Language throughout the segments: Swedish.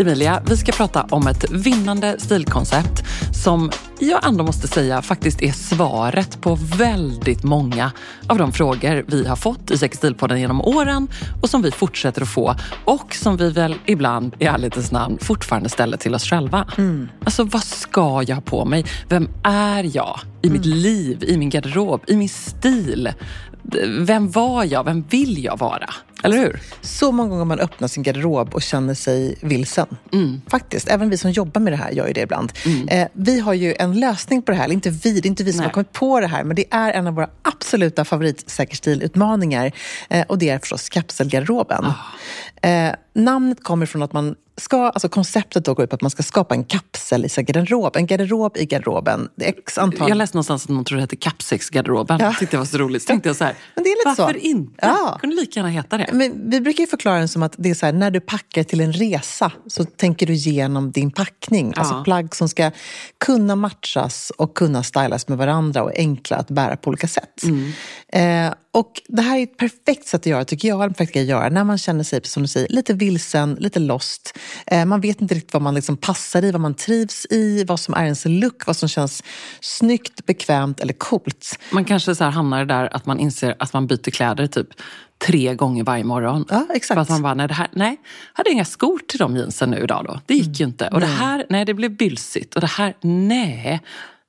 Emilia, vi ska prata om ett vinnande stilkoncept som jag ändå måste säga faktiskt är svaret på väldigt många av de frågor vi har fått i Sextilpodden genom åren och som vi fortsätter att få och som vi väl ibland i ärlighetens namn fortfarande ställer till oss själva. Mm. Alltså vad ska jag ha på mig? Vem är jag? I mitt mm. liv, i min garderob, i min stil. Vem var jag? Vem vill jag vara? Eller hur? Så många gånger man öppnar sin garderob och känner sig vilsen. Mm. Faktiskt. Även vi som jobbar med det här gör ju det ibland. Mm. Eh, vi har ju en lösning på det här. Eller inte vi, det är inte vi som Nej. har kommit på det här. Men det är en av våra absoluta favoritsäkerstilutmaningar. Eh, och det är förstås kapselgarderoben. Oh. Eh, namnet kommer från att man ska, alltså konceptet då går ut på att man ska skapa en kapsel i sin garderob. En garderob i garderoben. X antal... Jag läste någonstans att någon tror det hette Kapsexgarderoben. Ja. tyckte det var så roligt. Så tänkte jag så här, Men det är lite varför så. inte? Ja. kunde lika gärna heta det. Men vi brukar ju förklara den som att det är så här, när du packar till en resa så tänker du igenom din packning. Alltså ja. Plagg som ska kunna matchas och kunna stylas med varandra och enkla att bära på olika sätt. Mm. Eh, och det här är ett perfekt sätt att göra, tycker jag, en perfekt grej att göra när man känner sig, som du säger, lite vilsen, lite lost. Eh, man vet inte riktigt vad man liksom passar i, vad man trivs i, vad som är ens look, vad som känns snyggt, bekvämt eller coolt. Man kanske så hamnar där att man inser att man byter kläder typ tre gånger varje morgon. Ja, exakt. För att man bara, nej, det här, nej, jag hade inga skor till de jeansen nu idag då. Det gick mm. ju inte. Och nej. det här, nej det blev bylsigt. Och det här, nej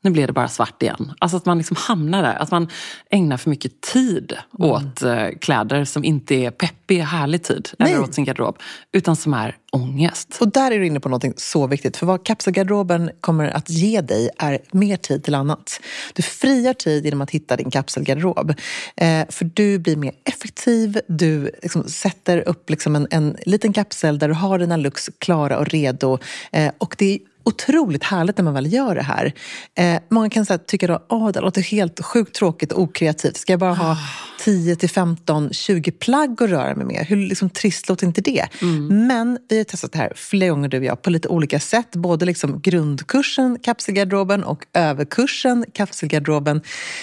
nu blev det bara svart igen. Alltså att man liksom hamnar där, att man ägnar för mycket tid mm. åt eh, kläder som inte är peppig, härlig tid. Nej. Eller åt sin garderob. Utan som är ångest. Och där är du inne på något så viktigt. För vad kapselgarderoben kommer att ge dig är mer tid till annat. Du friar tid genom att hitta din kapselgarderob. Eh, för du blir mer effektiv, du liksom sätter upp liksom en, en liten kapsel där du har dina looks klara och redo. Eh, och det otroligt härligt när man väl gör det här. Eh, många kan säga, tycka att oh, det låter helt sjukt tråkigt och okreativt. Ska jag bara ha 10 till 15, 20 plagg att röra mig med? Hur liksom, trist låter inte det? Mm. Men vi har testat det här flera gånger du och jag på lite olika sätt. Både liksom grundkursen kapselgarderoben och överkursen kapselgarderoben.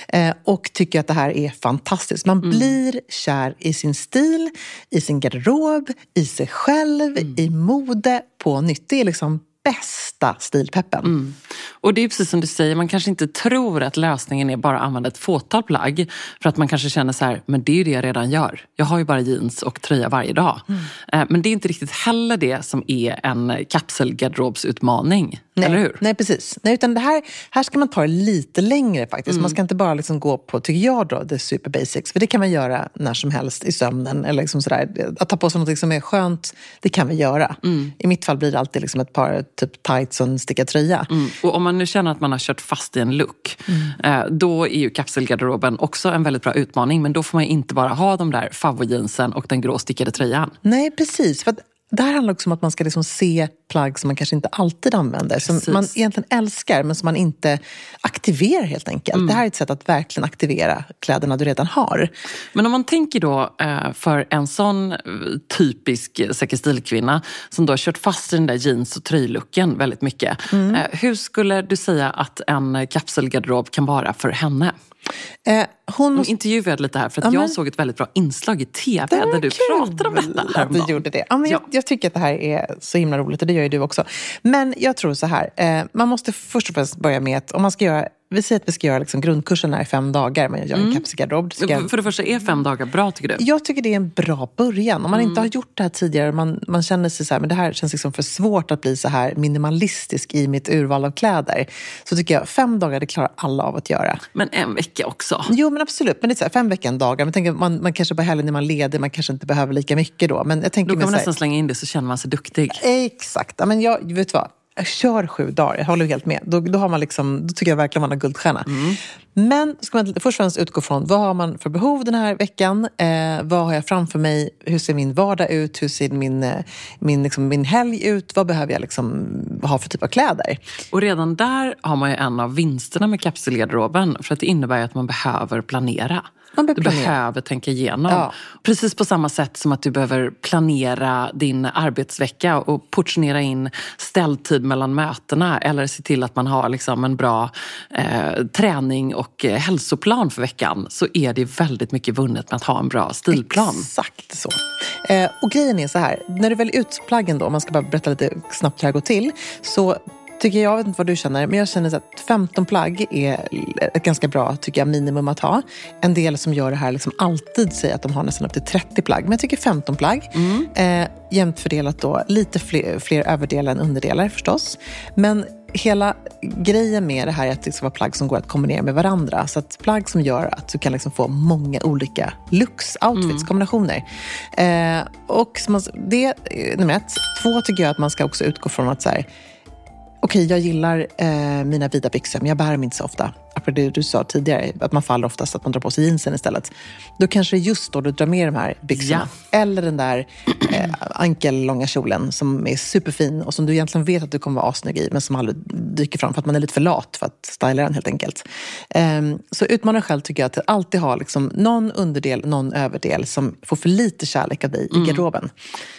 Eh, och tycker att det här är fantastiskt. Man mm. blir kär i sin stil, i sin garderob, i sig själv, mm. i mode på nytt. Det är liksom bästa stilpeppen. Mm. Och det är precis som du säger, man kanske inte tror att lösningen är bara att använda ett fåtal plagg. För att man kanske känner så här, men det är ju det jag redan gör. Jag har ju bara jeans och tröja varje dag. Mm. Eh, men det är inte riktigt heller det som är en kapselgarderobsutmaning. Nej, eller hur? Nej, precis. Nej, utan det här, här ska man ta det lite längre faktiskt. Mm. Man ska inte bara liksom gå på, tycker jag då, the super basics. För det kan man göra när som helst i sömnen. Eller liksom sådär. Att ta på sig något som är skönt, det kan vi göra. Mm. I mitt fall blir det alltid liksom ett par typ tights och en stickad tröja. Mm. Och om man nu känner att man har kört fast i en look, mm. eh, då är ju kapselgarderoben också en väldigt bra utmaning. Men då får man inte bara ha de där favojeansen och den grå stickade tröjan. Nej, precis. För det här handlar också om att man ska liksom se plagg som man kanske inte alltid använder. Som Precis. man egentligen älskar men som man inte aktiverar helt enkelt. Mm. Det här är ett sätt att verkligen aktivera kläderna du redan har. Men om man tänker då eh, för en sån eh, typisk säkerstilkvinna som då har kört fast i den där jeans och tröjlooken väldigt mycket. Mm. Eh, hur skulle du säga att en kapselgarderob kan vara för henne? Eh, hon måste... intervjuade lite här för att ja, men... jag såg ett väldigt bra inslag i TV där du pratade om detta häromdagen. Du gjorde det. Ja, men ja. Jag, jag, tycker att det här är så himla roligt och det gör ju du också. Men jag tror så här, eh, man måste först och främst börja med att om man ska göra vi säger att vi ska göra liksom grundkursen i fem dagar, jag gör en mm. kapselgarderob. Ska... För det första, är fem dagar bra tycker du? Jag tycker det är en bra början. Om man mm. inte har gjort det här tidigare, man, man känner sig så här, men det här känns liksom för svårt att bli så här minimalistisk i mitt urval av kläder. Så tycker jag, fem dagar, det klarar alla av att göra. Men en vecka också? Jo, men absolut. Men det är så här, fem veckor, en dagar. Men tänk, man, man kanske på helgen när man leder, man kanske inte behöver lika mycket då. Men jag tänker då kan man nästan slänga in det så känner man sig duktig. Exakt. Men jag, vet vad? Kör sju dagar, jag håller helt med. Då, då, har man liksom, då tycker jag verkligen man har guldstjärna. Mm. Men ska man först och främst utgå från vad har man för behov den här veckan? Eh, vad har jag framför mig? Hur ser min vardag ut? Hur ser min, eh, min, liksom, min helg ut? Vad behöver jag liksom ha för typ av kläder? Och redan där har man ju en av vinsterna med kapselgarderoben. För att det innebär att man behöver planera. Man du behöver tänka igenom. Ja. Precis på samma sätt som att du behöver planera din arbetsvecka och portionera in ställtid mellan mötena eller se till att man har liksom en bra eh, träning och eh, hälsoplan för veckan så är det väldigt mycket vunnet med att ha en bra stilplan. Exakt så. Eh, och grejen är så här, när du väljer ut plaggen då, om man ska bara berätta lite snabbt hur det här går till, så tycker jag, jag vet inte vad du känner, men jag känner att 15 plagg är ett ganska bra tycker jag, minimum att ha. En del som gör det här liksom alltid säger att de har nästan upp till 30 plagg. Men jag tycker 15 plagg. Mm. Eh, jämnt fördelat då, lite fler, fler överdelar än underdelar förstås. Men hela grejen med det här är att det ska vara plagg som går att kombinera med varandra. Så att plagg som gör att du kan liksom få många olika looks, outfits, mm. kombinationer. Eh, och det är nummer ett. Två tycker jag att man ska också utgå från att så här, okej, okay, jag gillar eh, mina vida byxor, men jag bär dem inte så ofta. Apropå det du sa tidigare, att man faller oftast att man drar på sig jeansen istället. Då kanske just då du drar med de här byxorna. Ja. Eller den där eh, ankellånga kjolen som är superfin och som du egentligen vet att du kommer vara assnygg i, men som aldrig dyker fram för att man är lite för lat för att styla den helt enkelt. Eh, så utmana själv tycker jag att alltid ha liksom någon underdel, någon överdel som får för lite kärlek av dig mm. i garderoben.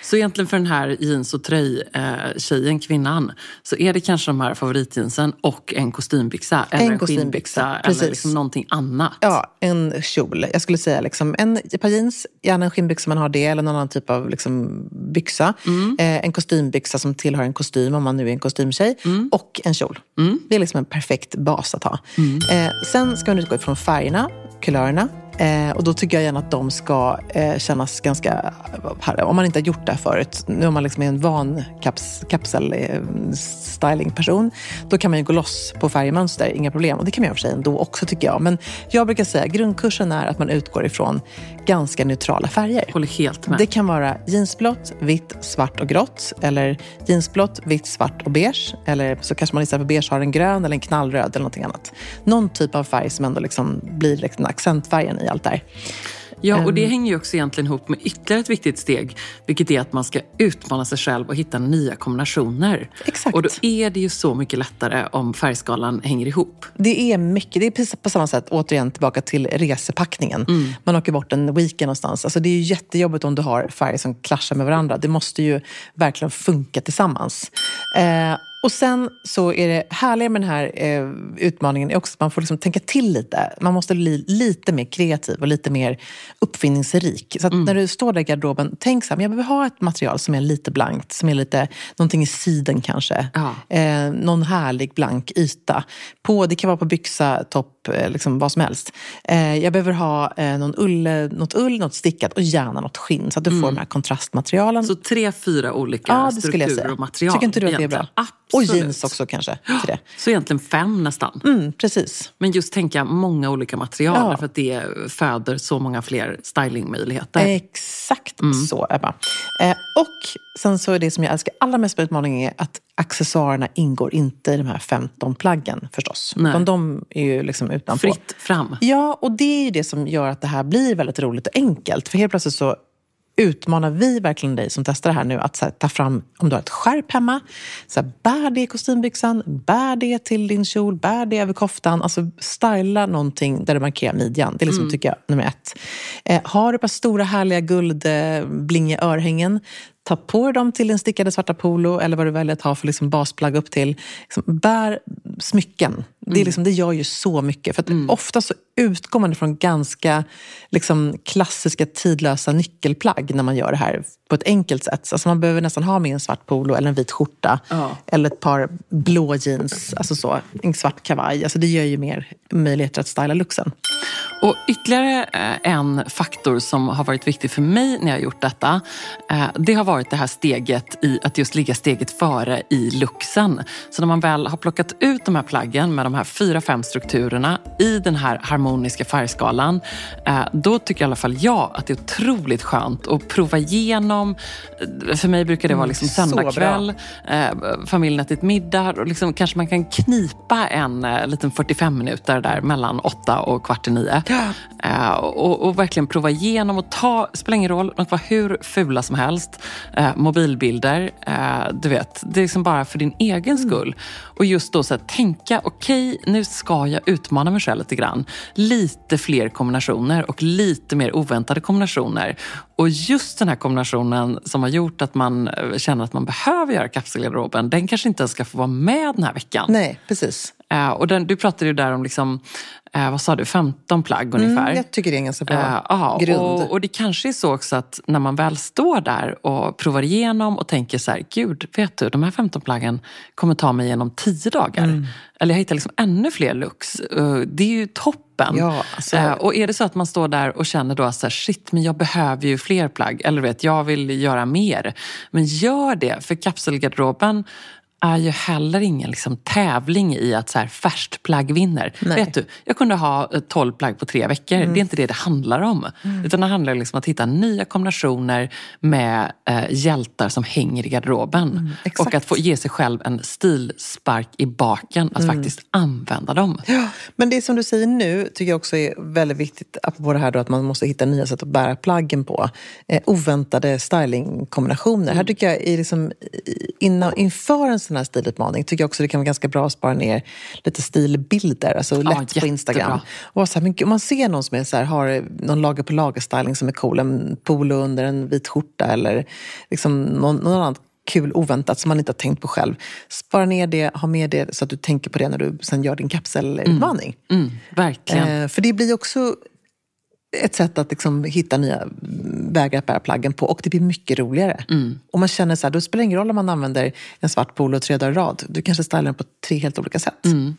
Så egentligen för den här jeans och tröj-tjejen, kvinnan, så är det kanske de här favoritjeansen och en kostymbyxa eller en kostymbyxa eller liksom någonting annat. Ja, en kjol. Jag skulle säga liksom en, par jeans, gärna en skinnbyxa man har det eller någon annan typ av liksom byxa. Mm. Eh, en kostymbyxa som tillhör en kostym om man nu är en kostymtjej. Mm. Och en kjol. Mm. Det är liksom en perfekt bas att ha. Mm. Eh, sen ska man utgå ifrån färgerna, kulörerna. Eh, och då tycker jag gärna att de ska eh, kännas ganska... Om man inte har gjort det här förut, nu om man liksom är en van kaps, kapsel-styling-person, eh, då kan man ju gå loss på färgmönster, inga problem. Och det kan man göra för sig ändå också tycker jag. Men jag brukar säga grundkursen är att man utgår ifrån ganska neutrala färger. Håller helt med. Det kan vara jeansblått, vitt, svart och grått. Eller jeansblått, vitt, svart och beige. Eller så kanske man istället för beige har en grön eller en knallröd eller någonting annat. Någon typ av färg som ändå liksom blir liksom accentfärgen i allt där. Ja, och det ehm. hänger ju också egentligen ihop med ytterligare ett viktigt steg, vilket är att man ska utmana sig själv och hitta nya kombinationer. Exakt. Och då är det ju så mycket lättare om färgskalan hänger ihop. Det är mycket. Det är precis på samma sätt, återigen tillbaka till resepackningen. Mm. Man åker bort en weekend någonstans. Alltså det är ju jättejobbigt om du har färger som klaschar med varandra. Det måste ju verkligen funka tillsammans. Eh, och sen så är det härliga med den här eh, utmaningen är också att man får liksom tänka till lite. Man måste bli lite mer kreativ och lite mer uppfinningsrik. Så mm. när du står där i garderoben, tänk så här, jag behöver ha ett material som är lite blankt, som är lite, någonting i siden kanske. Ja. Eh, någon härlig blank yta. På, det kan vara på byxa, topp, Eh, liksom vad som helst. Eh, jag behöver ha eh, någon ull, något ull, något stickat och gärna något skinn så att du mm. får de här kontrastmaterialen. Så tre, fyra olika ja, strukturer och material? Tycker inte du att det är bra? Absolut. Och jeans också kanske. Till det. Så egentligen fem nästan? Mm, precis. Men just tänka många olika material ja. för att det föder så många fler stylingmöjligheter. Exakt mm. så Ebba. och sen så är det som jag älskar allra mest med utmaningen är att accessoarerna ingår inte i de här 15 plaggen förstås. Nej. Utan de är ju liksom utanpå. Fritt fram. Ja, och det är ju det som gör att det här blir väldigt roligt och enkelt. För helt plötsligt så utmanar vi verkligen dig som testar det här nu att här, ta fram, om du har ett skärp hemma, så här, bär det i kostymbyxan, bär det till din kjol, bär det över koftan. Alltså styla någonting där du markerar midjan. Det är liksom, mm. tycker jag, nummer ett. Eh, har du ett par stora härliga guldblingiga eh, örhängen, ta på dem till din stickade svarta polo eller vad du väljer att ha för liksom basplagg upp till. Liksom, bär smycken. Det, är mm. liksom, det gör ju så mycket. För att mm. ofta så utgår man ifrån ganska liksom, klassiska tidlösa nyckelplagg när man gör det här på ett enkelt sätt. Alltså man behöver nästan ha med en svart polo eller en vit skjorta. Ja. Eller ett par blå jeans, alltså så, en svart kavaj. Alltså det ger ju mer möjligheter att styla looksen. Och ytterligare eh, en faktor som har varit viktig för mig när jag har gjort detta, eh, det har varit det här steget i att just ligga steget före i luxen. Så när man väl har plockat ut de här plaggen med de här fyra, fem strukturerna i den här harmoniska färgskalan, eh, då tycker i alla fall jag att det är otroligt skönt att prova igenom. För mig brukar det vara liksom Mm, så söndagkväll, familjen ätit middag och liksom kanske man kan knipa en liten 45 minuter där mellan åtta och kvart i nio. Eh, och, och, verkligen prova igenom och ta, spelar ingen roll, de kan vara hur fula som helst. Eh, mobilbilder, eh, du vet, det är liksom bara för din egen skull. Och just då så här, tänka, okej, okay, nu ska jag utmana mig själv lite grann. Lite fler kombinationer och lite mer oväntade kombinationer. Och just den här kombinationen som har gjort att man känner att man behöver göra kapselgarderoben, den kanske inte ens ska få vara med den här veckan. Nej, precis. Uh, och den, du pratade ju där om, liksom, uh, vad sa du, 15 plagg ungefär. Mm, jag tycker det är en ganska bra uh, grund. Och, och, det kanske är så också att när man väl står där och provar igenom och tänker så här, gud, vet du, de här 15 plaggen kommer ta mig igenom 10 dagar. Mm. Eller jag hittar liksom ännu fler looks. det är ju toppen. Ja, alltså... och är det så att man står där och känner då så här, shit, men jag behöver ju fler plagg. Eller vet, jag vill göra mer. Men gör det, för kapselgarderoben är ju heller ingen liksom tävling i att så här färskt plagg vinner. Nej. Vet du, jag kunde ha 12 plagg på tre veckor. Mm. Det är inte det det handlar om. Mm. Utan det handlar liksom om att hitta nya kombinationer med eh, hjältar som hänger i garderoben. Mm, och att få ge sig själv en stilspark i baken, att faktiskt använda dem. Ja, men det som du säger nu tycker jag också är väldigt viktigt, apropå det här då, att man måste hitta nya sätt att bära plaggen på. Eh, oväntade stylingkombinationer. Här tycker jag, är liksom, innan, inför en sån här stilutmaning tycker jag också det kan vara ganska bra att spara ner lite stilbilder, alltså lätt ja, på Instagram. Och så här, men om man ser någon som är så här, har någon lager på lager-styling som är cool, en polo under en vit skjorta eller liksom någon, någon annan kul oväntat som man inte har tänkt på själv. Spara ner det, ha med det så att du tänker på det när du sen gör din kapselutmaning. Mm. Mm, verkligen. Eh, för det blir också ett sätt att liksom hitta nya vägar att bära plaggen på och det blir mycket roligare. Mm. Och man känner så här, då spelar det ingen roll om man använder en svart polo tre dagar i rad. Du kanske stylar den på tre helt olika sätt. Mm.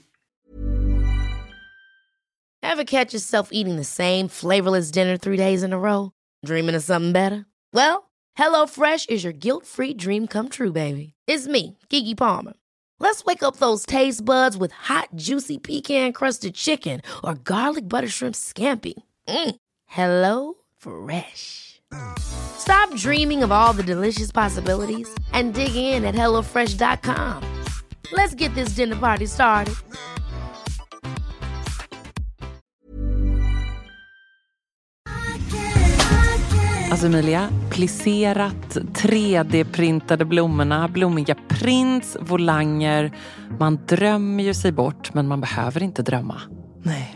Have catch yourself eating the same flavorless dinner three days in a row? Dreaming of something better? Well, hello fresh is your guilt free dream come true baby. It's me, Gigi Palmer. Let's wake up those taste buds with hot juicy pecan crusted chicken or garlic butter shrimp scampi. Mm. Hello Fresh. Stop dreaming of all the delicious possibilities and dig in at HelloFresh.com. Let's get this dinner party started. Alltså Emilia, plisserat, 3D-printade blommorna, blommiga prints, volanger. Man drömmer ju sig bort, men man behöver inte drömma. Nej.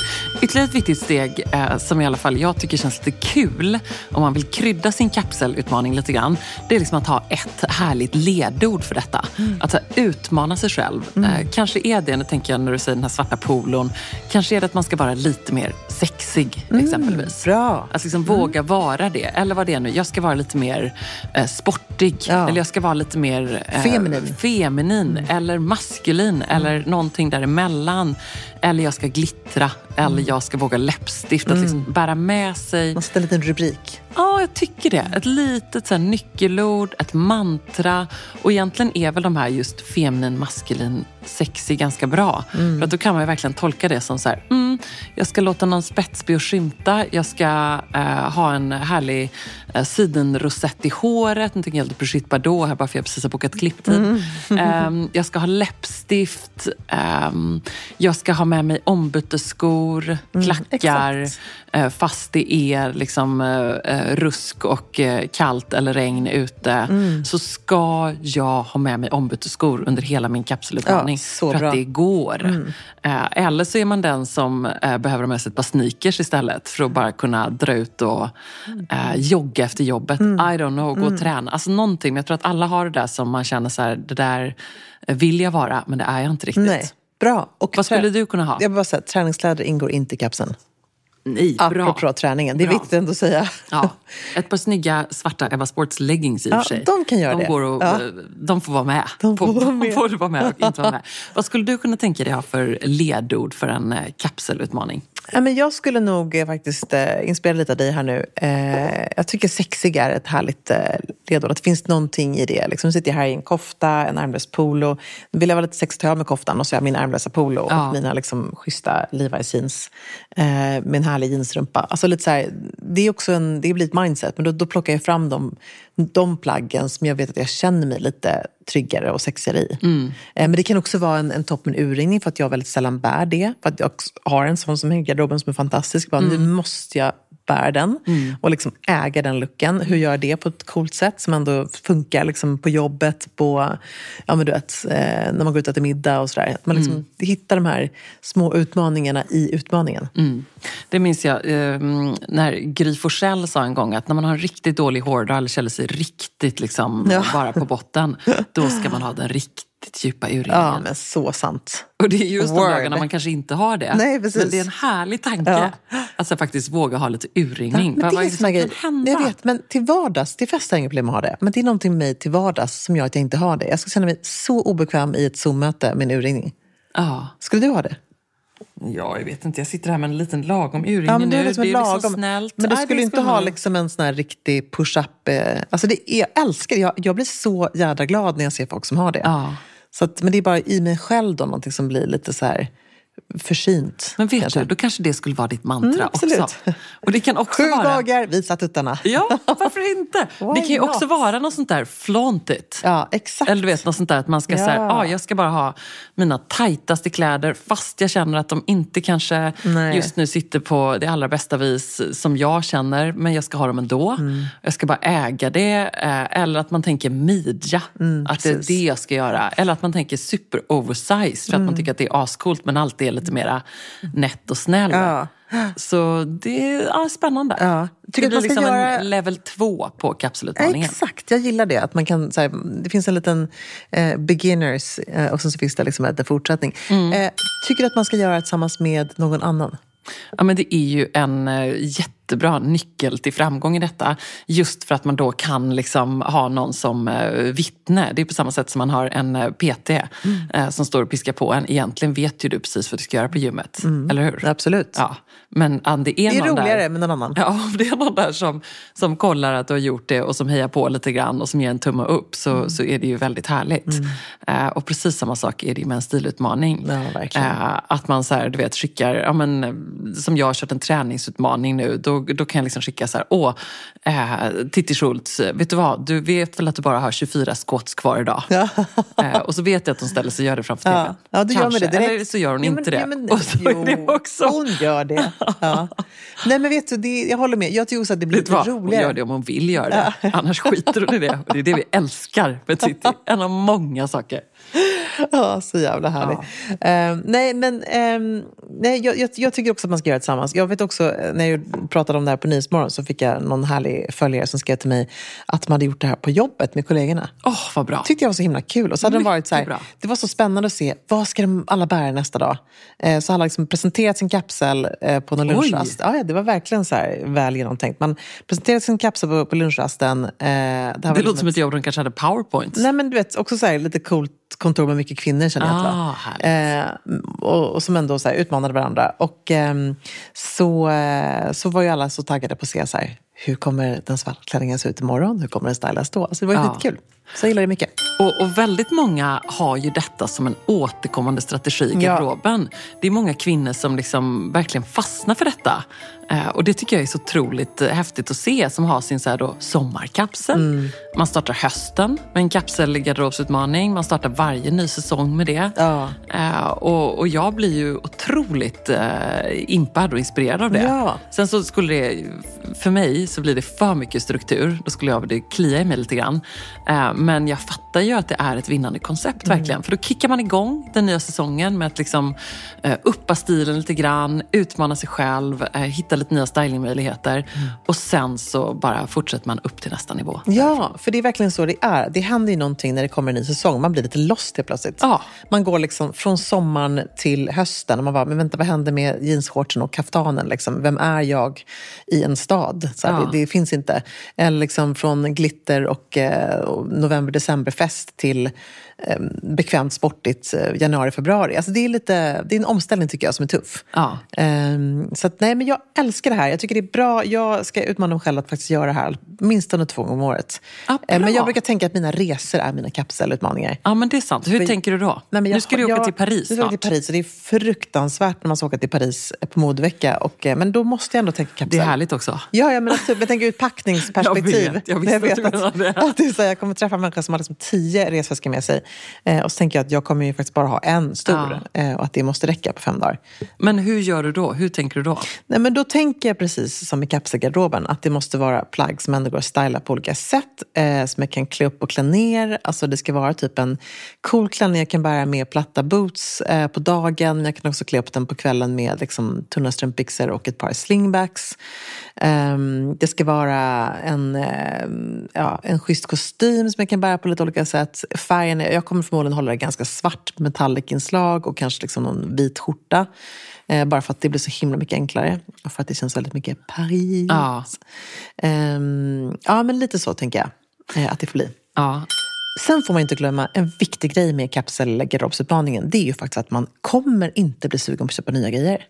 Ytterligare ett viktigt steg eh, som i alla fall jag tycker känns lite kul om man vill krydda sin kapselutmaning lite grann. Det är liksom att ha ett härligt ledord för detta. Att så här, utmana sig själv. Eh, kanske är det, nu tänker jag när du säger den här svarta polon, kanske är det att man ska vara lite mer sexig exempelvis. Bra. Att liksom våga vara det. Eller vad det är nu. Jag ska vara lite mer eh, sportig. Ja. Eller jag ska vara lite mer eh, Feminin. feminin eller maskulin eller någonting däremellan. Eller jag ska glittra. Eller jag ska våga läppstift. Att liksom bära med sig. Man sätter en liten rubrik. Ja, jag tycker det. Ett litet så här, nyckelord, ett mantra. Och egentligen är väl de här just feminin, maskulin, sexig ganska bra. För att då kan man verkligen tolka det som så här, mm, jag ska låta någon spetsby och skymta. Jag ska eh, ha en härlig eh, sidenrosett i håret. Nu tänker jag lite Brigitte Bardot här bara för jag precis har bokat klipptid. Ehm, jag ska ha läppstift. Ehm, jag ska ha med mig ombytesskor, klackar. exakt. Eh, fast det är liksom eh, eh, rusk och kallt eller regn ute Mm. så ska jag ha med mig ombytesskor under hela min kapselutmaning. Ja, för bra. Mm. att det går. Eh, eller så är man den som eh, behöver ha med sig ett par sneakers istället för att bara kunna dra ut och jogga efter jobbet. Mm. I don't know, gå och träna. Alltså någonting. Men jag tror att alla har det där som man känner så här, det där vill jag vara men det är jag inte riktigt. Nej. Bra. Och Vad skulle du kunna ha? Jag bara säga, träningskläder ingår inte i kapseln. Nej, bra. Apropå träningen. Det är Bra. viktigt ändå att säga. Ja, ett par snygga svarta Eva Sports leggings i och Ja, för sig. de kan göra de det. Går och, Ja. De får vara med. De får vara med. De får vara med och inte vara med. Vad skulle du kunna tänka dig ha för ledord för en eh, kapselutmaning? Ja, men jag skulle nog eh, faktiskt eh, inspirera lite av dig här nu. Eh, jag tycker sexig är ett härligt eh, ledord. Att det finns någonting i det. Liksom, nu sitter jag här i en kofta, en ärmlös polo. Nu vill jag vara lite sexig med koftan och så har jag min ärmlösa polo Ja. och mina liksom, schyssta Levi's jeans eh, med en härlig jeansrumpa. Alltså, lite så här, det, är också en, det blir ett mindset, men då, då plockar jag fram de, de plaggen som jag vet att jag känner mig lite tryggare och sexigare i. Eh, men det kan också vara en, en topp med urringning för att jag väldigt sällan bär det. För att jag har en sån som är i garderoben som är fantastisk. Bara, Nu måste jag bära den och liksom äga den looken. Hur gör jag det på ett coolt sätt som ändå funkar liksom på jobbet, på, ja, men du vet, eh, när man går ut och äter middag och sådär. Att man liksom hittar de här små utmaningarna i utmaningen. Mm. Det minns jag eh, när Gry Forssell sa en gång att när man har en riktigt dålig hårdag eller känner sig riktigt liksom Ja. bara på botten, då ska man ha den riktigt djupa urringningen. Ja, men så sant. Och det är just de Word. dagarna man kanske inte har det. Nej, precis. Men det är en härlig tanke. Ja. Att så faktiskt våga ha lite urringning. Men Vad- det är som kan hända? Jag vet, men till vardags, till fest har jag inga problem att ha det. Men det är någonting med mig till vardags som gör att jag inte har det. Jag skulle känna mig så obekväm i ett Zoom-möte med en urringning. Ja. Skulle du ha det? ja, jag vet inte. Jag sitter här med en liten lagom urringning Ja, men det nu. är liksom det är lagom. liksom snällt. Men du skulle inte ha liksom en sån här riktig push-up. Eh, alltså det är, jag älskar det. Jag, jag blir så jädra glad när jag ser folk som har det. Ja. Så att, men det är bara i mig själv då någonting som blir lite så här försynt. Men vet kanske. du, då kanske det skulle vara ditt mantra Mm, också. Och det kan också Sju vara... dagar, visa tuttarna. Ja, varför inte? Det kan ju också vara något sånt där flaunt it. Ja, exakt. Eller du vet, något sånt där att man ska Ja. säga, ah, jag ska bara ha mina tajtaste kläder fast jag känner att de inte kanske Nej. just nu sitter på det allra bästa vis som jag känner, men jag ska ha dem ändå. Mm. Jag ska bara äga det. eh, Eller att man tänker midja, att det är Mm, precis. det jag ska göra. Eller att man tänker super oversized för att Mm. man tycker att det är ascoolt men alltid är lite mera nätt och snäll. Ja. Så det är ja, spännande. Ja. Tycker det att blir liksom göra- en level två på kapselutmaningen. Exakt, jag gillar det. Att man kan, så här, det finns en liten eh, beginners eh, och sen så finns det liksom en fortsättning. Mm. Eh, tycker du att man ska göra det tillsammans med någon annan? Ja, men det är ju en eh, jättebra nyckel till framgång i detta. Just för att man då kan liksom ha någon som eh, vittne. Det är på samma sätt som man har en eh, PT eh, som står och piskar på en. Egentligen vet ju du precis vad du ska göra på gymmet. Eller hur? Absolut. Ja. Men det är, Det är roligare där, med någon annan. Ja, om det är någon där som, som kollar att du har gjort det och som hejar på lite grann och som ger en tumme upp så, Mm. så är det ju väldigt härligt. Eh, och precis samma sak är det med en stilutmaning. Ja, att man så här, du vet, skickar, ja, men, som jag har kört en träningsutmaning nu, då då kan jag liksom skicka så här, åh, eh, Titti Schultz, vet du vad, du vet väl att du bara har 24 squats kvar idag? Ja. Eh, och så vet jag att hon ställer sig och gör det framför tvn. Ja, du gör med Kanske. det direkt. Eller så gör hon Ja, men- inte det. men- och så är det jo, också... Hon gör det. Ja. Nej men vet du, det, jag håller med. Jag tycker också att det blir lite vad? Hon roligare. gör det om hon vill göra det. Annars skiter hon i det. Och det är det vi älskar med Titti. En av många saker. Ja, så jävla härligt. Ehm, nej, men ehm, nej, jag, jag, jag tycker också att man ska göra det tillsammans. Jag vet också, eh, när jag pratade om det här på Nyhetsmorgon så fick jag någon härlig följare som skrev till mig att man hade gjort det här på jobbet med kollegorna. Åh, vad bra. tyckte jag var så himla kul. Och så hade de varit så här, Mycket det var så spännande att se, vad ska de alla bära nästa dag? Eh, så alla liksom presenterat sin kapsel eh, på någon lunchrast. Ja, ja, det var verkligen så här väl genomtänkt. Man presenterade sin kapsel på, på lunchrasten. Eh, det Det liksom låter som ett- jobb de kanske hade powerpoints. Nej men du vet, också så här, lite coolt kontor med mycket kvinnor känner jag. Ah, att eh, och, och som ändå så utmanade varandra. Och ehm, så, eh, så var ju alla så taggade på att se så här, hur kommer den svarta klänningen se ut imorgon? Hur kommer den stylas då? Så det var ju Ja. skitkul. Så jag gillar det mycket. Och, och väldigt många har ju detta som en återkommande strategi i Ja. garderoben. Det är många kvinnor som liksom verkligen fastnar för detta. Eh, och det tycker jag är så otroligt eh, häftigt att se, som har sin så här då, sommarkapsel. Mm. Man startar hösten med en kapselgarderobsutmaning. Man startar varje ny säsong med det. Ja. Eh, och, och jag blir ju otroligt eh, impad och inspirerad av det. Ja. Sen så skulle det, för mig så blir det för mycket struktur. Då skulle jag det klia i mig lite grann. Eh, men jag fattar ju att det är ett vinnande koncept Mm. verkligen. För då kickar man igång den nya säsongen med att liksom eh, uppa stilen lite grann, utmana sig själv, eh, hitta lite nya stylingmöjligheter. Mm. Och sen så bara fortsätter man upp till nästa nivå. Ja, för det är verkligen så det är. Det händer ju någonting när det kommer en ny säsong. Man blir lite lost helt plötsligt. Ja. Man går liksom från sommaren till hösten och man bara, men vänta, vad händer med jeansshortsen och kaftanen? Liksom? Vem är jag i en stad? Så här, Ja. det, det finns inte. Eller liksom från glitter och, eh, och november-decemberfest till eh, bekvämt sportigt eh, januari-februari. Alltså det, är lite, det är en omställning tycker jag som är tuff. Ja. Ehm, så att, nej, men jag älskar det här. Jag tycker det är bra. Jag ska utmana mig själv att faktiskt göra det här minst under två gånger om året. Ja. Ehm, men jag brukar tänka att mina resor är mina kapselutmaningar. Ja, men det är sant. Hur För- tänker du då? Nej, men jag- nu ska du åka jag- till Paris Nu ska jag snart. till Paris och det är fruktansvärt när man ska åka till Paris på modevecka. Och, eh, men då måste jag ändå tänka kapsel. Det är härligt också. Ja, jag, menar, typ, jag tänker ur ett packningsperspektiv. Jag vet, jag att du menade att, det. att det är så jag kommer träffa människor som har liksom tio resväskor med sig. Eh, och så tänker jag att jag kommer ju faktiskt bara ha en stor. Eh, och att det måste räcka på fem dagar. Men hur gör du då? Hur tänker du då? Nej, men då tänker jag precis som i kapselgarderoben, att det måste vara plagg som ändå går att styla på olika sätt, eh, som jag kan klä upp och klä ner. Alltså det ska vara typ en cool klänning jag kan bära med platta boots eh, på dagen, men jag kan också klä upp den på kvällen med liksom, tunna strumpbyxor och ett par slingbacks. Ehm, det ska vara en, eh, ja, en schysst kostym jag kan bära på lite olika sätt. Färgen, jag kommer förmodligen hålla det ganska svart metallic-inslag och kanske liksom någon vit skjorta. Eh, bara för att det blir så himla mycket enklare. Och för att det känns väldigt mycket Paris. Ja. Ehm, ja, men lite så tänker jag eh, att det får bli. Ja. Sen får man inte glömma en viktig grej med kapselgarderobsutmaningen. Det är ju faktiskt att man kommer inte bli sugen på att köpa nya grejer.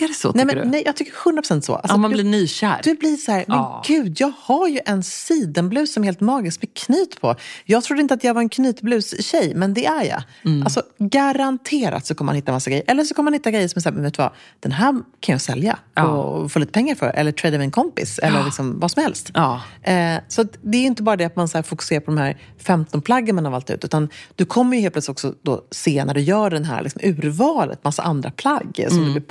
Är det så, Nej, tycker men, du? nej, jag tycker 100% så. Alltså, ja, man du- blir nykär. du blir så här, men Ja. gud, jag har ju en sidenblus som är helt magisk med knyt på. Jag trodde inte att jag var en knytblus-tjej, men det är jag. Mm. Alltså, garanterat så kommer man hitta massa grejer. Eller så kommer man hitta grejer som är så här, men vet du vad, den här kan jag sälja Ja. och få lite pengar för. Eller trada med en kompis, eller liksom vad som helst. Ja. Eh, så det är inte bara det att man så här fokuserar på de här 15 plaggen man har valt ut, utan du kommer ju helt plötsligt också då se när du gör den här liksom urvalet, massa andra plagg som Mm. du blir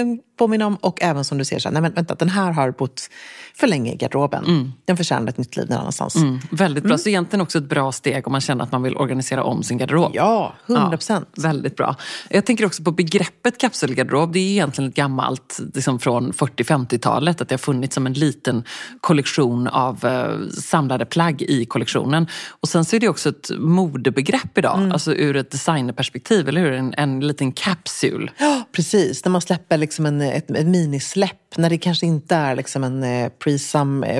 him påminn om och även som du ser så här, nej men vänta, den här har bott för länge i garderoben. Den förtjänar ett nytt liv någon annanstans. Mm, väldigt bra. Så egentligen också ett bra steg om man känner att man vill organisera om sin garderob. Ja, 100 procent. Ja, väldigt bra. Jag tänker också på begreppet kapselgarderob. Det är egentligen ett gammalt liksom från 40-50-talet. Att det har funnits som en liten kollektion av eh, samlade plagg i kollektionen. Och sen så är det också ett modebegrepp idag. Mm. Alltså ur ett designerperspektiv, eller hur? En, en liten kapsul. Ja, precis. När man släpper liksom en, ett, ett minisläpp, när det kanske inte är liksom en eh, eh,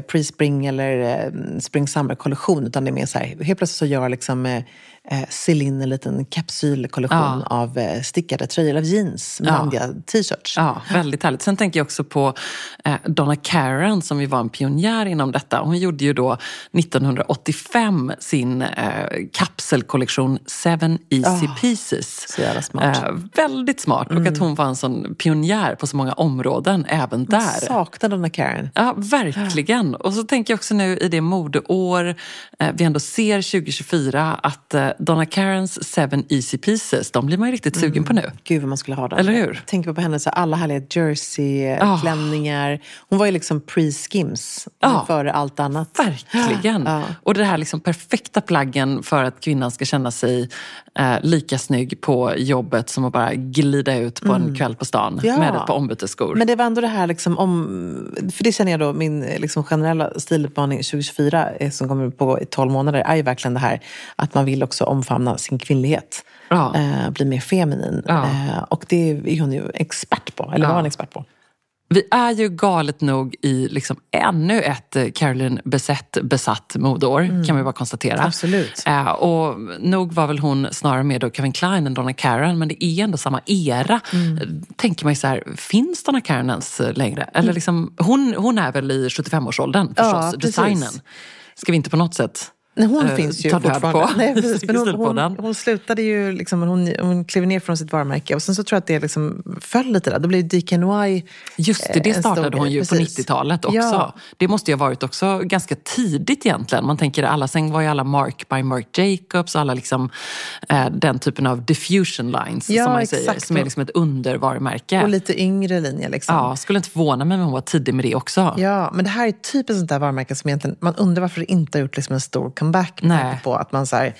pre-spring pre eller eh, spring-summer-kollektion, utan det är mer så här, helt plötsligt så gör liksom eh, Celine en liten kapsylkollektion Ja. av eh, stickade tröjor av jeans med Ja. t-shirts. Ja, väldigt härligt. Sen tänker jag också på eh, Donna Karan som ju var en pionjär inom detta. Hon gjorde ju då 1985 sin eh, kapselkollektion Seven Easy Ah, Pieces. så jävla smart. Eh, väldigt smart. Och att hon var en sån pionjär på så många områden även där. Saknar Donna Karen. Ja, verkligen. Och så tänker jag också nu i det modeår eh, vi ändå ser 2024 att Donna Karens Seven Easy Pieces, de blir man ju riktigt sugen på nu. Gud vad man skulle ha dem. Eller hur? Tänker på henne, så alla härliga jersey-klänningar. Hon var ju liksom pre-skims Ja. före allt annat. Verkligen. Ja. Och det här liksom perfekta plaggen för att kvinnan ska känna sig eh, lika snygg på jobbet som att bara glida ut på en kväll på stan Mm. Ja. med ett par ombytesskor. Men det var ändå det här, liksom om, för det känner jag då, min liksom generella stilutmaning 2024 eh, som kommer på i 12 månader är ju verkligen det här att man vill också omfamna sin kvinnlighet. Ja. Eh, bli mer feminin. Ja. Eh, och det är hon ju expert på, eller Ja. var en expert på. Vi är ju galet nog i liksom ännu ett eh, Caroline Bessett besatt modeår, kan vi bara konstatera. Mm. Absolut. Eh, och nog var väl hon snarare med då Kevin Klein än Donna Karen, men det är ändå samma era. Mm. Eh, Tänker man ju så här, finns Donna Karen ens eh, längre? Eller liksom, hon, hon är väl i 75-årsåldern förstås, Ja, designen. Ska vi inte på något sätt Nej, hon eh, finns ju fortfarande. på Nej, precis, men hon, hon, stilpodden? hon slutade ju, liksom, hon, hon klev ner från sitt varumärke och sen så tror jag att det liksom föll lite där. Då blev DKNY Just det, det eh, stor startade hon ju på Precis. 90-talet också. Ja. Det måste ju ha varit också ganska tidigt egentligen. Man tänker alla, sen var ju alla Mark by Mark Jacobs och alla liksom, eh, den typen av diffusion lines Ja, som man säger, exakt. som är liksom ett undervarumärke. Och lite yngre linje liksom. Ja, skulle inte förvåna mig om hon var tidig med det också. Ja, men det här är typ ett sånt där varumärke som egentligen, man undrar varför det inte har gjort liksom en stor comeback. Nej. på att man så här,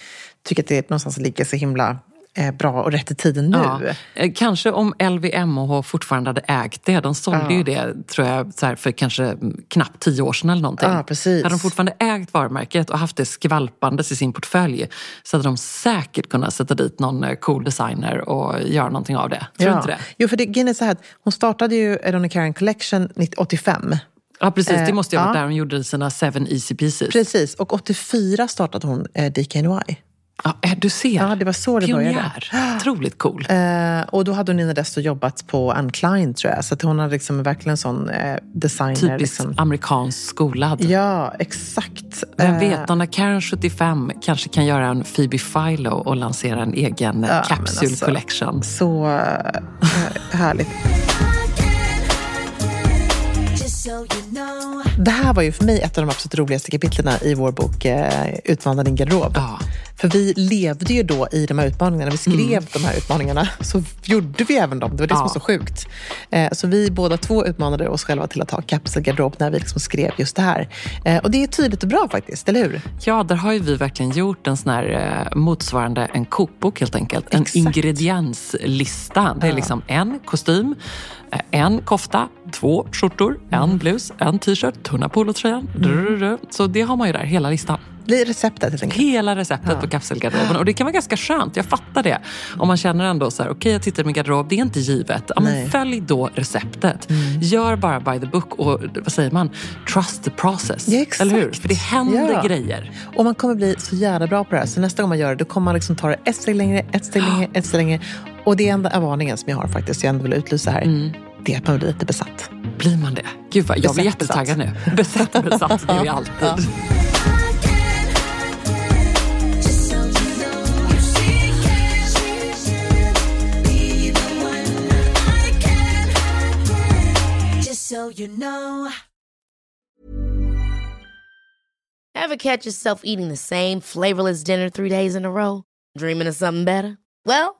tycker att det någonstans ligger så himla eh, bra och rätt i tiden nu. Ja. Eh, Kanske om LVMH fortfarande hade ägt det. De sålde Ja. ju det tror jag, så här, för kanske knappt tio år sedan eller någonting. Ja, precis. Hade de fortfarande ägt varumärket och haft det skvalpandes i sin portfölj så hade de säkert kunnat sätta dit någon eh, cool designer och göra någonting av det. Tror du inte det? Jo, för det, grejen är så här, hon startade ju Donna Karen Collection 85. Ja, precis. Det Eh, måste ju ha varit ja. där hon gjorde sina seven easy pieces. Precis, och 84 startade hon eh, DKNY. Ja, eh, du ser. Ja, det var så det Pionjär. Otroligt cool. Eh, och då hade hon innan dess då jobbat på Anne Klein tror jag. Så att hon hade liksom verkligen sån eh, designer. Typiskt Liksom. amerikansk skolad. Ja, exakt. Vem Eh, vet, Donna Karen 75 kanske kan göra en Phoebe Philo och lansera en egen Ja, capsule alltså- collection. Så härligt. Det här var ju för mig ett av de absolut roligaste kapitlen i vår bok eh, Utmana din garderob. Ja. För vi levde ju då i de här utmaningarna. När vi skrev de här utmaningarna så gjorde vi även dem. Det var det som Ja. var så sjukt. Eh, så vi båda två utmanade oss själva till att ha kapselgarderob när vi liksom skrev just det här. Eh, och det är tydligt och bra faktiskt, eller hur? Ja, där har ju vi verkligen gjort en sån här eh, motsvarande en kokbok helt enkelt. En Exakt. ingredienslista. Det är liksom en kostym, en kofta, två skjortor, Mm. en blus, en t-shirt, tunna polotröjan. drrrr. Så det har man ju där, hela listan. Det är receptet helt enkelt. Hela receptet på kapselgarderoben. Och det kan vara ganska skönt, jag fattar det. Om man känner ändå så här, okej jag tittar i min garderob, det är inte givet. Ja, men följ då receptet. Gör bara by the book och vad säger man? Trust the process. Ja. Eller hur? För det händer Ja. grejer. Och man kommer bli så jävla bra på det här. Så nästa gång man gör det, då kommer man liksom ta det ett steg längre, ett steg längre, ett steg längre. Och det enda är varningen som jag har faktiskt, jag ändå vill utlysa här. Det är att man blir lite besatt. Blir man det? Gud vad, jag blir jättetaggad nu. Besatt besatt, det är vi alltid. Ja. So you know. Ever catch yourself eating the same flavorless dinner three days in a row? Dreaming of something better? Well,